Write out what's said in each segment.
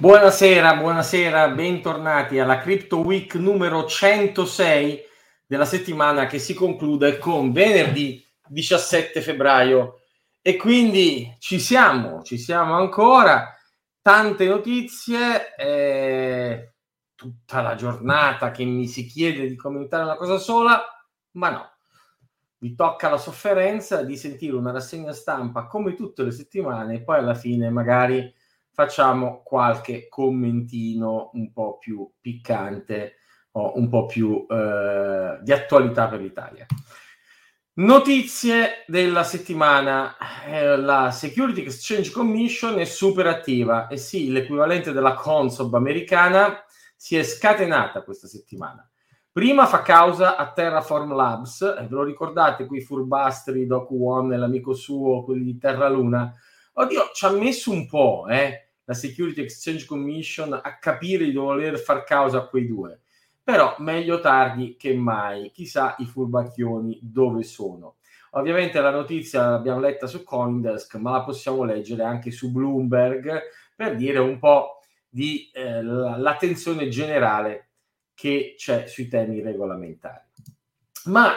Buonasera, buonasera, bentornati alla Crypto Week numero 106 della settimana che si conclude con venerdì 17 febbraio. E quindi ci siamo, ci siamo ancora, tante notizie, eh, tutta la giornata che mi si chiede di commentare una cosa sola, ma no. Vi tocca la sofferenza di sentire una rassegna stampa come tutte le settimane e poi alla fine magari facciamo qualche commentino un po' più piccante o un po' più eh, di attualità per l'Italia. Notizie della settimana. Eh, la Security Exchange Commission è super attiva e sì, l'equivalente della Consob americana si è scatenata questa settimana. Prima fa causa a Terraform Labs, eh, ve lo ricordate quei furbastri Doc One l'amico suo, quelli di Terra Luna? Oddio, ci ha messo un po', eh la Security Exchange Commission a capire di voler far causa a quei due. Però meglio tardi che mai, chissà i furbacchioni dove sono. Ovviamente la notizia l'abbiamo letta su Coindesk, ma la possiamo leggere anche su Bloomberg per dire un po' di eh, l'attenzione generale che c'è sui temi regolamentari. Ma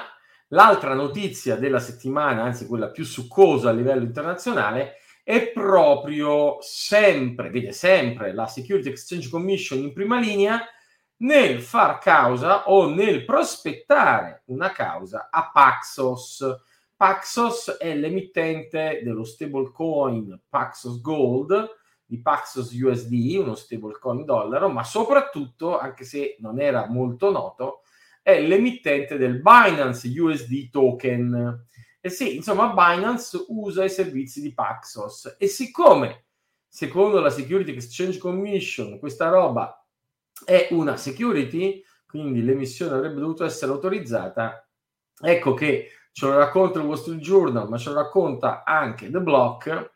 l'altra notizia della settimana, anzi quella più succosa a livello internazionale, è proprio sempre, vede sempre la Security Exchange Commission in prima linea nel far causa o nel prospettare una causa a Paxos. Paxos è l'emittente dello stablecoin Paxos Gold di Paxos USD, uno stablecoin dollaro, ma soprattutto, anche se non era molto noto, è l'emittente del Binance USD token e sì, insomma, Binance usa i servizi di Paxos. E siccome, secondo la Security Exchange Commission, questa roba è una security, quindi l'emissione avrebbe dovuto essere autorizzata, ecco che ce lo racconta il Wall Street Journal, ma ce lo racconta anche The Block,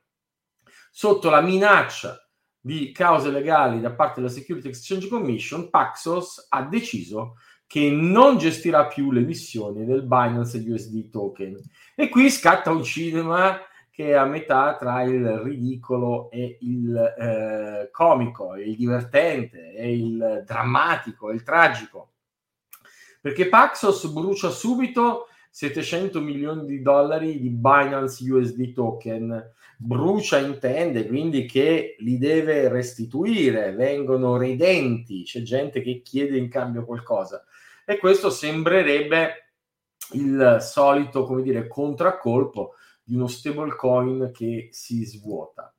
sotto la minaccia di cause legali da parte della Security Exchange Commission, Paxos ha deciso che non gestirà più l'emissione del Binance USD token. E qui scatta un cinema che è a metà tra il ridicolo e il eh, comico, e il divertente, e il drammatico, e il tragico. Perché Paxos brucia subito 700 milioni di dollari di Binance USD token. Brucia intende quindi che li deve restituire, vengono redenti, c'è gente che chiede in cambio qualcosa e questo sembrerebbe il solito, come dire, contraccolpo di uno stablecoin che si svuota.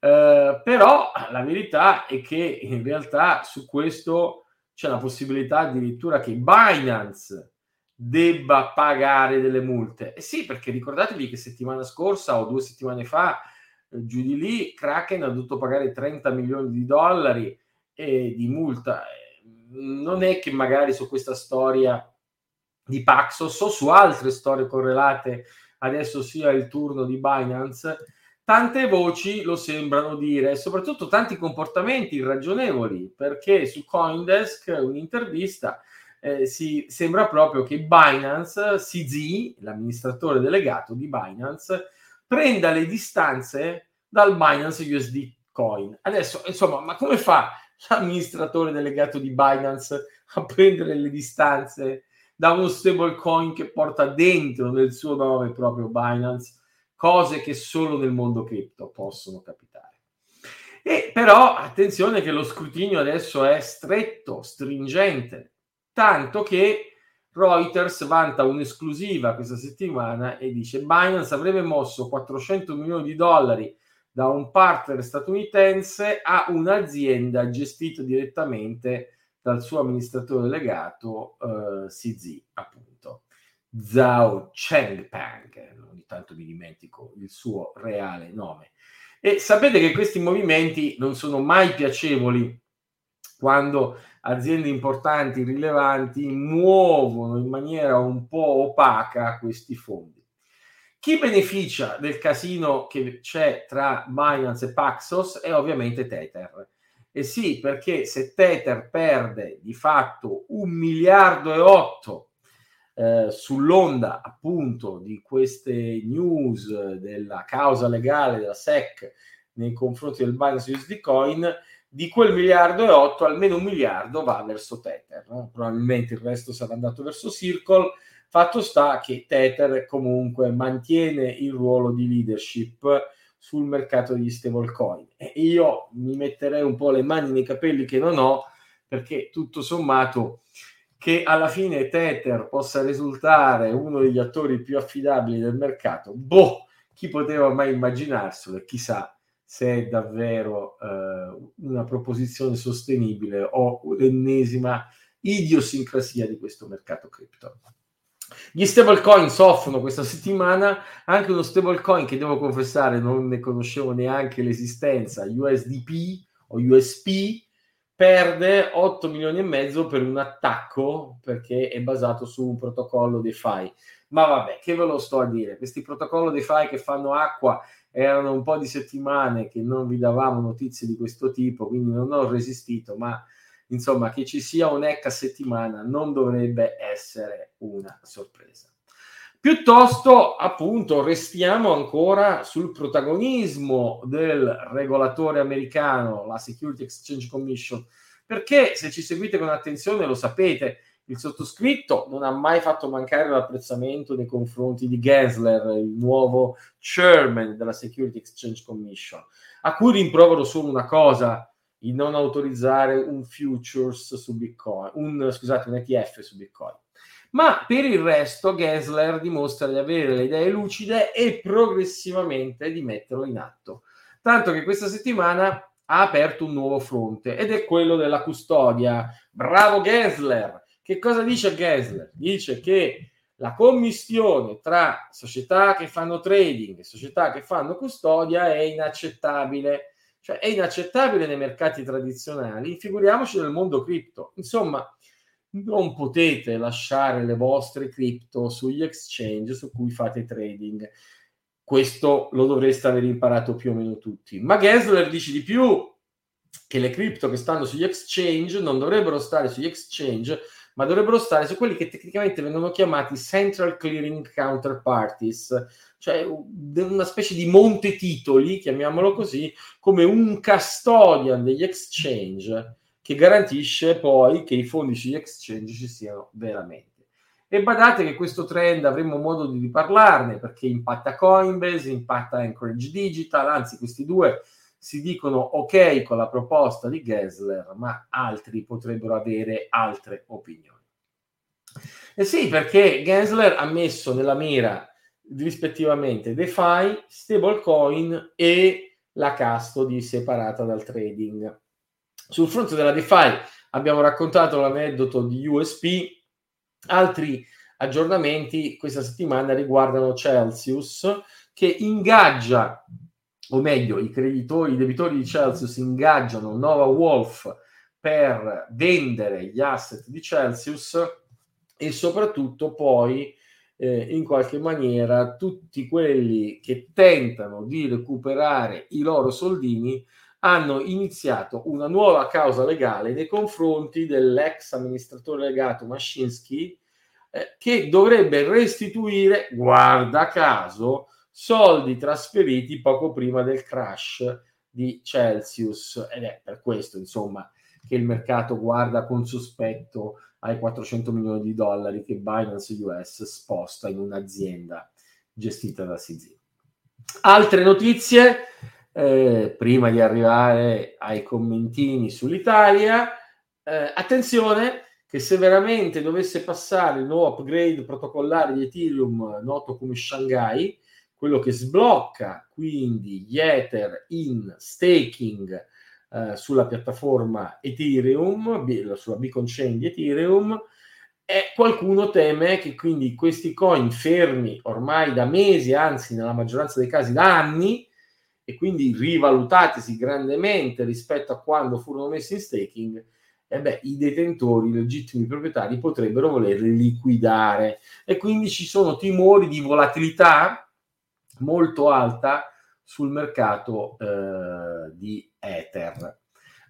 Eh, però la verità è che in realtà su questo c'è la possibilità addirittura che Binance debba pagare delle multe. E sì, perché ricordatevi che settimana scorsa o due settimane fa, eh, giù di lì, Kraken ha dovuto pagare 30 milioni di dollari eh, di multa non è che magari su questa storia di Paxos o su altre storie correlate adesso sia il turno di Binance, tante voci lo sembrano dire, soprattutto tanti comportamenti irragionevoli, perché su Coindesk un'intervista eh, si, sembra proprio che Binance, CZ, l'amministratore delegato di Binance, prenda le distanze dal Binance USD Coin. Adesso, insomma, ma come fa l'amministratore delegato di Binance a prendere le distanze da uno stablecoin che porta dentro nel suo nome proprio Binance, cose che solo nel mondo cripto possono capitare. E però attenzione che lo scrutinio adesso è stretto, stringente, tanto che Reuters vanta un'esclusiva questa settimana e dice Binance avrebbe mosso 400 milioni di dollari da un partner statunitense a un'azienda gestita direttamente dal suo amministratore delegato eh, CZ, appunto, Zhao Chengpeng, ogni tanto mi dimentico il suo reale nome. E sapete che questi movimenti non sono mai piacevoli quando aziende importanti, rilevanti, muovono in maniera un po' opaca questi fondi. Chi beneficia del casino che c'è tra Binance e Paxos è ovviamente Tether. E sì, perché se Tether perde di fatto un miliardo e otto eh, sull'onda appunto di queste news della causa legale della SEC nei confronti del Binance USD Coin, di quel miliardo e otto, almeno un miliardo va verso Tether. No? Probabilmente il resto sarà andato verso Circle. Fatto sta che Tether comunque mantiene il ruolo di leadership sul mercato degli stablecoin. E io mi metterei un po' le mani nei capelli che non ho, perché tutto sommato che alla fine Tether possa risultare uno degli attori più affidabili del mercato, boh, chi poteva mai immaginarselo e chissà se è davvero eh, una proposizione sostenibile o l'ennesima idiosincrasia di questo mercato cripto. Gli stablecoin soffrono questa settimana, anche uno stablecoin che devo confessare non ne conoscevo neanche l'esistenza, USDP o USP, perde 8 milioni e mezzo per un attacco perché è basato su un protocollo DeFi. Ma vabbè, che ve lo sto a dire? Questi protocolli DeFi che fanno acqua erano un po' di settimane che non vi davamo notizie di questo tipo, quindi non ho resistito, ma insomma che ci sia un EC a settimana non dovrebbe essere una sorpresa. Piuttosto, appunto, restiamo ancora sul protagonismo del regolatore americano, la Security Exchange Commission, perché se ci seguite con attenzione lo sapete, il sottoscritto non ha mai fatto mancare l'apprezzamento nei confronti di Gensler, il nuovo chairman della Security Exchange Commission, a cui rimprovero solo una cosa, il non autorizzare un futures su Bitcoin, un, scusate, un ETF su Bitcoin. Ma per il resto Gensler dimostra di avere le idee lucide e progressivamente di metterlo in atto. Tanto che questa settimana ha aperto un nuovo fronte ed è quello della custodia. Bravo Gensler! Che cosa dice Gensler? Dice che la commissione tra società che fanno trading e società che fanno custodia è inaccettabile. Cioè è inaccettabile nei mercati tradizionali, figuriamoci nel mondo cripto. Insomma, non potete lasciare le vostre cripto sugli exchange su cui fate trading. Questo lo dovreste aver imparato più o meno tutti. Ma Gensler dice di più che le cripto che stanno sugli exchange non dovrebbero stare sugli exchange ma dovrebbero stare su quelli che tecnicamente vengono chiamati Central Clearing Counterparties, cioè una specie di monte titoli, chiamiamolo così, come un custodian degli exchange che garantisce poi che i fondi sugli exchange ci siano veramente. E badate che questo trend avremo modo di riparlarne perché impatta Coinbase, impatta Anchorage Digital, anzi questi due si dicono ok con la proposta di Gessler, ma altri potrebbero avere altre opinioni. E sì, perché Gensler ha messo nella mira rispettivamente DeFi, stablecoin e la custody separata dal trading. Sul fronte della DeFi abbiamo raccontato l'aneddoto di USP, altri aggiornamenti questa settimana riguardano Celsius che ingaggia o meglio, i creditori, i debitori di Celsius ingaggiano Nova Wolf per vendere gli asset di Celsius e soprattutto poi eh, in qualche maniera tutti quelli che tentano di recuperare i loro soldini hanno iniziato una nuova causa legale nei confronti dell'ex amministratore legato Mashinsky eh, che dovrebbe restituire, guarda caso, soldi trasferiti poco prima del crash di Celsius ed è per questo insomma che il mercato guarda con sospetto ai 400 milioni di dollari che Binance US sposta in un'azienda gestita da CZ. Altre notizie, eh, prima di arrivare ai commentini sull'Italia, eh, attenzione che se veramente dovesse passare il nuovo upgrade protocollare di Ethereum noto come Shanghai, quello che sblocca quindi gli Ether in staking eh, sulla piattaforma Ethereum, sulla beacon chain di Ethereum, e qualcuno teme che quindi questi coin fermi ormai da mesi, anzi nella maggioranza dei casi da anni, e quindi rivalutatisi grandemente rispetto a quando furono messi in staking, e beh, i detentori, i legittimi proprietari potrebbero volerli liquidare. E quindi ci sono timori di volatilità molto alta sul mercato eh, di Ether.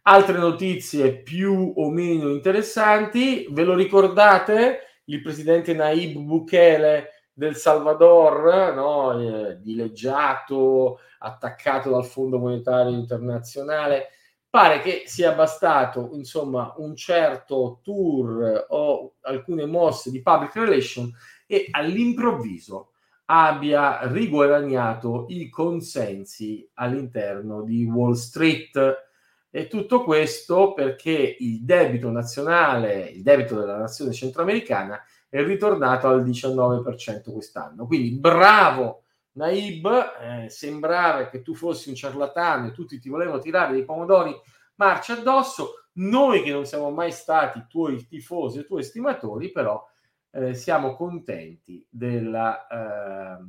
Altre notizie più o meno interessanti, ve lo ricordate? Il presidente Naib Bukele del Salvador, no? eh, dileggiato, attaccato dal Fondo Monetario Internazionale pare che sia bastato insomma un certo tour o alcune mosse di public relation e all'improvviso abbia riguadagnato i consensi all'interno di Wall Street. E tutto questo perché il debito nazionale, il debito della nazione centroamericana è ritornato al 19% quest'anno. Quindi bravo Naib, eh, sembrava che tu fossi un ciarlatano e tutti ti volevano tirare dei pomodori marcia addosso. Noi che non siamo mai stati tuoi tifosi e tuoi stimatori, però eh, siamo contenti della, eh,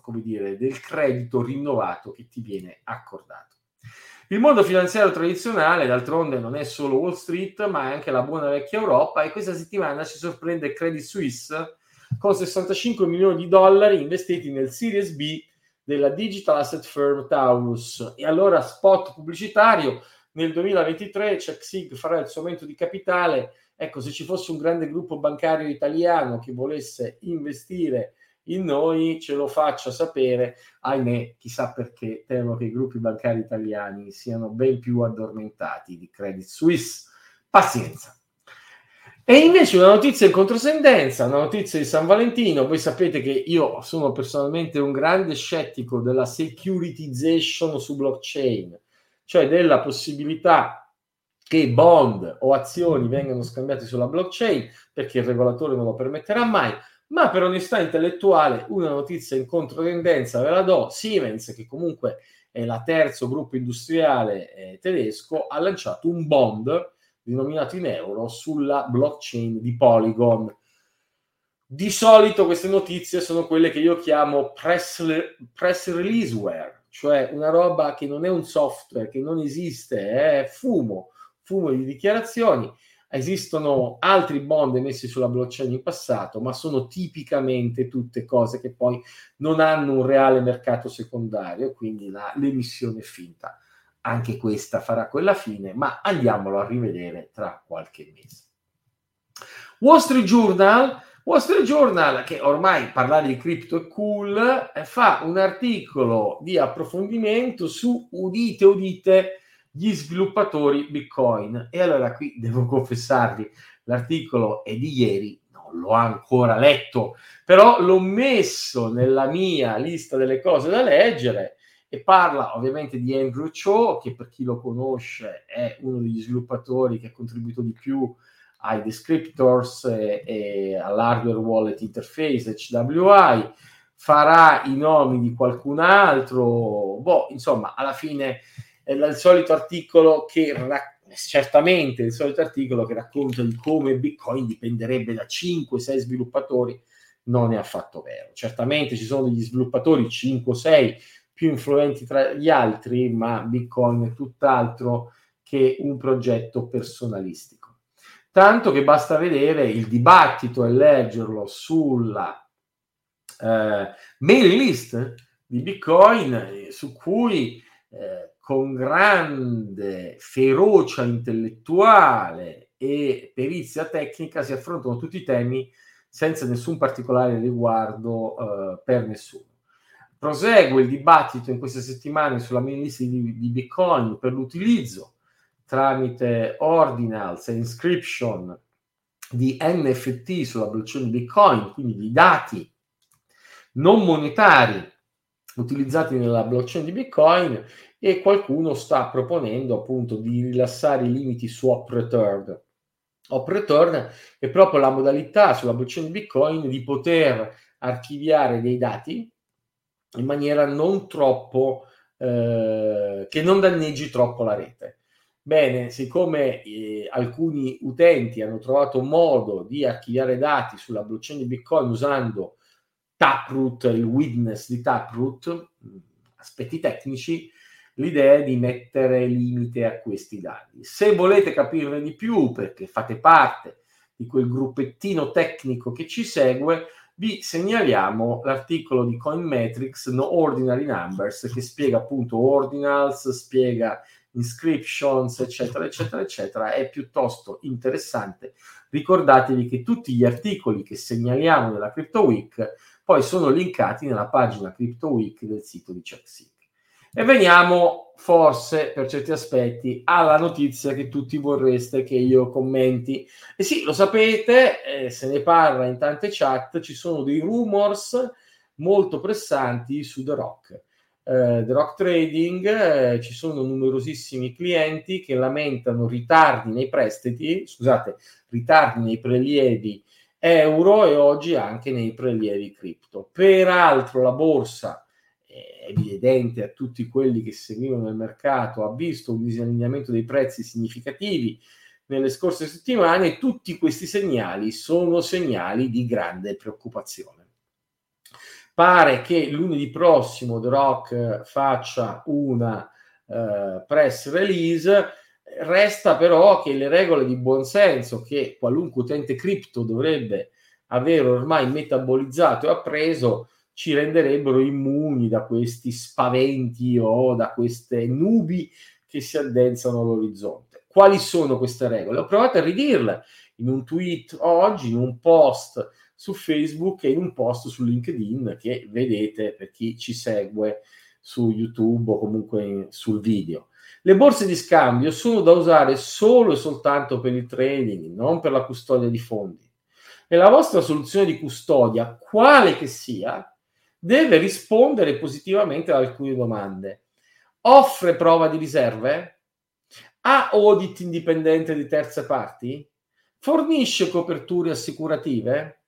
come dire, del credito rinnovato che ti viene accordato. Il mondo finanziario tradizionale, d'altronde, non è solo Wall Street, ma è anche la buona vecchia Europa e questa settimana ci sorprende Credit Suisse con 65 milioni di dollari investiti nel Series B della digital asset firm Taurus. E allora spot pubblicitario, nel 2023 CheckSig farà il suo aumento di capitale Ecco, se ci fosse un grande gruppo bancario italiano che volesse investire in noi, ce lo faccia sapere. Ahimè, chissà perché temo che i gruppi bancari italiani siano ben più addormentati di Credit Suisse. Pazienza. E invece una notizia in controsendenza, una notizia di San Valentino. Voi sapete che io sono personalmente un grande scettico della securitization su blockchain, cioè della possibilità che bond o azioni vengano scambiati sulla blockchain perché il regolatore non lo permetterà mai, ma per onestà intellettuale una notizia in controtendenza ve la do, Siemens che comunque è la terzo gruppo industriale eh, tedesco ha lanciato un bond denominato in euro sulla blockchain di Polygon. Di solito queste notizie sono quelle che io chiamo press, press releaseware, cioè una roba che non è un software, che non esiste, è fumo fumo di dichiarazioni. Esistono altri bond emessi sulla blockchain in passato, ma sono tipicamente tutte cose che poi non hanno un reale mercato secondario, quindi la, l'emissione finta. Anche questa farà quella fine, ma andiamolo a rivedere tra qualche mese. Wall Street Journal, Wall Street Journal che ormai parlare di cripto è cool, eh, fa un articolo di approfondimento su, udite, udite, gli sviluppatori Bitcoin. E allora qui devo confessarvi, l'articolo è di ieri, non l'ho ancora letto, però l'ho messo nella mia lista delle cose da leggere e parla ovviamente di Andrew Cho, che per chi lo conosce è uno degli sviluppatori che ha contribuito di più ai descriptors e, e all'hardware wallet interface HWI, farà i nomi di qualcun altro, boh, insomma, alla fine il solito articolo che racconta certamente il solito articolo che racconta di come Bitcoin dipenderebbe da 5-6 sviluppatori non è affatto vero. Certamente ci sono degli sviluppatori 5-6 più influenti tra gli altri, ma Bitcoin è tutt'altro che un progetto personalistico. Tanto che basta vedere il dibattito e leggerlo sulla eh, mailing list di Bitcoin, eh, su cui eh, con grande ferocia intellettuale e perizia tecnica si affrontano tutti i temi senza nessun particolare riguardo uh, per nessuno. Prosegue il dibattito in queste settimane sulla main list di, di Bitcoin per l'utilizzo tramite ordinals e inscription di NFT sulla blockchain Bitcoin, quindi di dati non monetari utilizzati nella blockchain di Bitcoin e qualcuno sta proponendo appunto di rilassare i limiti su Op Return. Op Return è proprio la modalità sulla blockchain Bitcoin di poter archiviare dei dati in maniera non troppo eh, che non danneggi troppo la rete. Bene, siccome eh, alcuni utenti hanno trovato modo di archiviare dati sulla blockchain di Bitcoin usando Taproot, il witness di Taproot, aspetti tecnici, l'idea è di mettere limite a questi dati. Se volete capirne di più, perché fate parte di quel gruppettino tecnico che ci segue, vi segnaliamo l'articolo di Coinmetrics No Ordinary Numbers che spiega appunto ordinals, spiega inscriptions, eccetera, eccetera, eccetera. È piuttosto interessante. Ricordatevi che tutti gli articoli che segnaliamo nella Crypto Week poi sono linkati nella pagina Crypto Week del sito di CheckSync. E veniamo forse per certi aspetti alla notizia che tutti vorreste che io commenti. E sì, lo sapete, eh, se ne parla in tante chat, ci sono dei rumors molto pressanti su The Rock. Uh, The Rock Trading eh, ci sono numerosissimi clienti che lamentano ritardi nei prestiti, scusate, ritardi nei prelievi euro e oggi anche nei prelievi cripto. Peraltro la borsa è evidente a tutti quelli che seguivano il mercato, ha visto un disallineamento dei prezzi significativi nelle scorse settimane e tutti questi segnali sono segnali di grande preoccupazione. Pare che lunedì prossimo The Rock faccia una uh, press release Resta però che le regole di buonsenso che qualunque utente cripto dovrebbe avere ormai metabolizzato e appreso ci renderebbero immuni da questi spaventi o da queste nubi che si addensano all'orizzonte. Quali sono queste regole? Ho provato a ridirle in un tweet oggi, in un post su Facebook e in un post su LinkedIn che vedete per chi ci segue su YouTube o comunque sul video. Le borse di scambio sono da usare solo e soltanto per il trading, non per la custodia di fondi. E la vostra soluzione di custodia, quale che sia, deve rispondere positivamente ad alcune domande. Offre prova di riserve? Ha audit indipendente di terze parti? Fornisce coperture assicurative?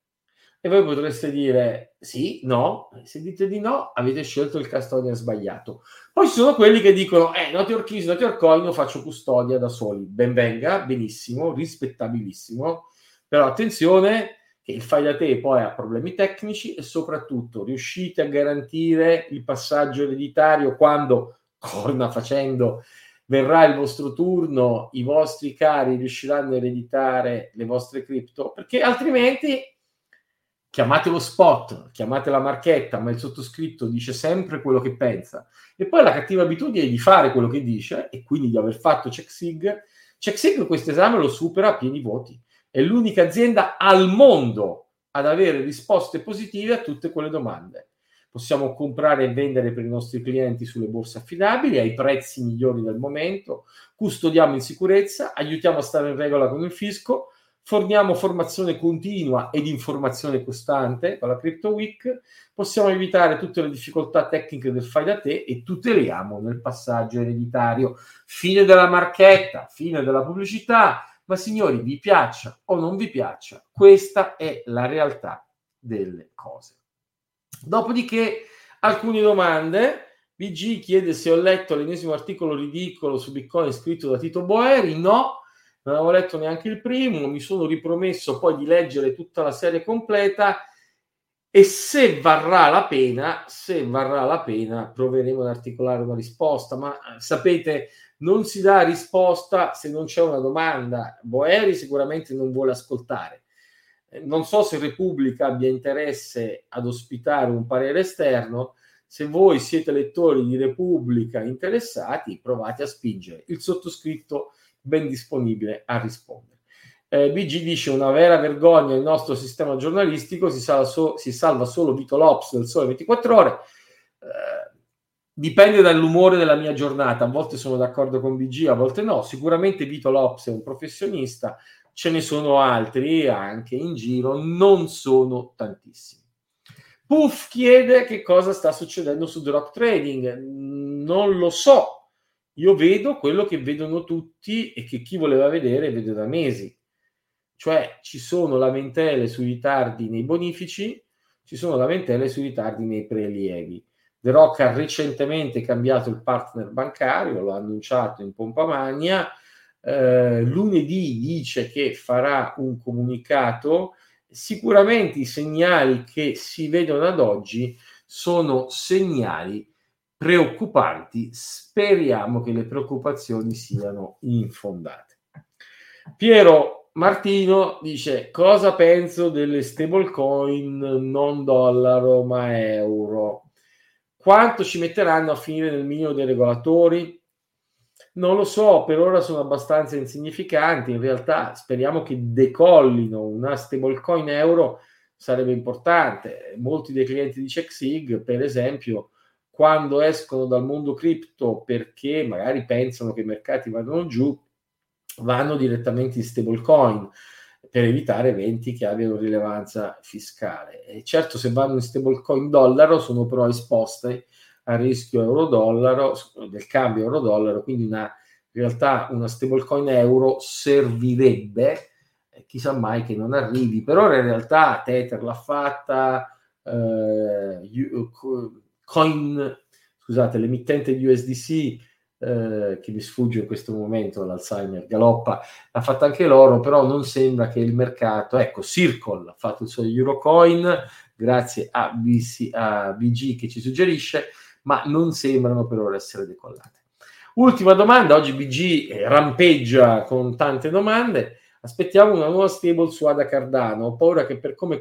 E voi potreste dire sì, no. Se dite di no, avete scelto il custodian sbagliato. Poi ci sono quelli che dicono, eh, Not Your Keys, Not Your Coin, lo faccio custodia da soli. Ben venga, benissimo, rispettabilissimo. Però attenzione che il fai da te poi ha problemi tecnici e soprattutto riuscite a garantire il passaggio ereditario quando, corna facendo, verrà il vostro turno, i vostri cari riusciranno a ereditare le vostre cripto, perché altrimenti chiamate lo spot, chiamate la marchetta, ma il sottoscritto dice sempre quello che pensa. E poi la cattiva abitudine di fare quello che dice e quindi di aver fatto CheckSig. CheckSig questo esame lo supera a pieni voti. È l'unica azienda al mondo ad avere risposte positive a tutte quelle domande. Possiamo comprare e vendere per i nostri clienti sulle borse affidabili ai prezzi migliori del momento, custodiamo in sicurezza, aiutiamo a stare in regola con il fisco, forniamo formazione continua ed informazione costante con la Crypto Week, possiamo evitare tutte le difficoltà tecniche del fai da te e tuteliamo nel passaggio ereditario. Fine della marchetta, fine della pubblicità, ma signori, vi piaccia o non vi piaccia, questa è la realtà delle cose. Dopodiché, alcune domande. BG chiede se ho letto l'ennesimo articolo ridicolo su Bitcoin scritto da Tito Boeri. No, non avevo letto neanche il primo, mi sono ripromesso poi di leggere tutta la serie completa e se varrà la pena, se varrà la pena, proveremo ad articolare una risposta, ma eh, sapete, non si dà risposta se non c'è una domanda. Boeri sicuramente non vuole ascoltare. Eh, non so se Repubblica abbia interesse ad ospitare un parere esterno. Se voi siete lettori di Repubblica interessati, provate a spingere. Il sottoscritto ben disponibile a rispondere. Eh, BG dice una vera vergogna il nostro sistema giornalistico, si salva, so- si salva solo Vito Lops del Sole 24 Ore. Eh, dipende dall'umore della mia giornata, a volte sono d'accordo con BG, a volte no. Sicuramente Vito Lops è un professionista, ce ne sono altri anche in giro, non sono tantissimi. Puff chiede che cosa sta succedendo su The Rock Trading. Non lo so, io vedo quello che vedono tutti e che chi voleva vedere vede da mesi. Cioè ci sono lamentele sui ritardi nei bonifici, ci sono lamentele sui ritardi nei prelievi. The Rock ha recentemente cambiato il partner bancario, l'ha annunciato in pompa magna. Eh, lunedì dice che farà un comunicato. Sicuramente i segnali che si vedono ad oggi sono segnali preoccupanti. Speriamo che le preoccupazioni siano infondate. Piero Martino dice cosa penso delle stablecoin non dollaro ma euro. Quanto ci metteranno a finire nel minimo dei regolatori? Non lo so, per ora sono abbastanza insignificanti. In realtà speriamo che decollino una stablecoin euro sarebbe importante. Molti dei clienti di CheckSig, per esempio, quando escono dal mondo cripto perché magari pensano che i mercati vadano giù, vanno direttamente in stablecoin per evitare eventi che abbiano rilevanza fiscale. E certo, se vanno in stablecoin dollaro sono però esposte al rischio euro-dollaro, del cambio euro-dollaro, quindi una, in realtà una stablecoin euro servirebbe, eh, chissà mai che non arrivi, però in realtà Tether l'ha fatta, eh, coin, scusate, l'emittente di USDC eh, che mi sfugge in questo momento, l'Alzheimer galoppa, l'ha fatta anche loro, però non sembra che il mercato, ecco, Circle ha fatto il suo Eurocoin, grazie a, BC, a BG che ci suggerisce, ma non sembrano per ora essere decollate. Ultima domanda, oggi BG eh, rampeggia con tante domande, aspettiamo una nuova stable su Ada Cardano, ho paura che per come è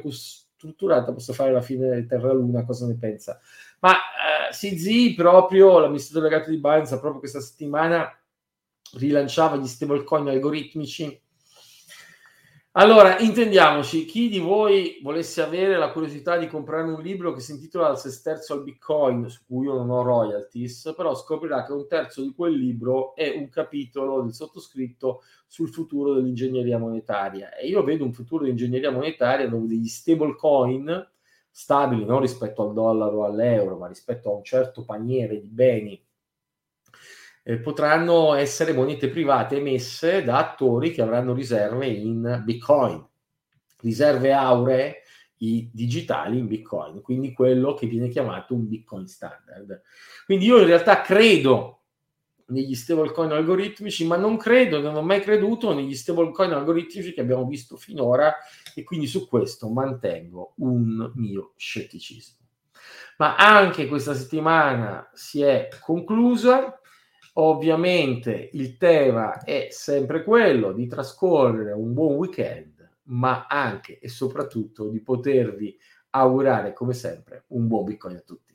strutturata possa fare la fine del Terra Luna, cosa ne pensa? Ma eh, CZ proprio, l'amministratore delegato di Binance, proprio questa settimana rilanciava gli stablecoin algoritmici. Allora, intendiamoci, chi di voi volesse avere la curiosità di comprare un libro che si intitola Al sesterzo al Bitcoin, su cui io non ho royalties, però scoprirà che un terzo di quel libro è un capitolo del sottoscritto sul futuro dell'ingegneria monetaria. E io vedo un futuro di ingegneria monetaria dove degli stablecoin stabili non rispetto al dollaro o all'euro, ma rispetto a un certo paniere di beni, eh, potranno essere monete private emesse da attori che avranno riserve in Bitcoin, riserve auree digitali in Bitcoin, quindi quello che viene chiamato un Bitcoin standard. Quindi io in realtà credo negli stablecoin algoritmici, ma non credo, non ho mai creduto negli stablecoin algoritmici che abbiamo visto finora e quindi su questo mantengo un mio scetticismo. Ma anche questa settimana si è conclusa. Ovviamente il tema è sempre quello di trascorrere un buon weekend, ma anche e soprattutto di potervi augurare come sempre un buon Bitcoin a tutti.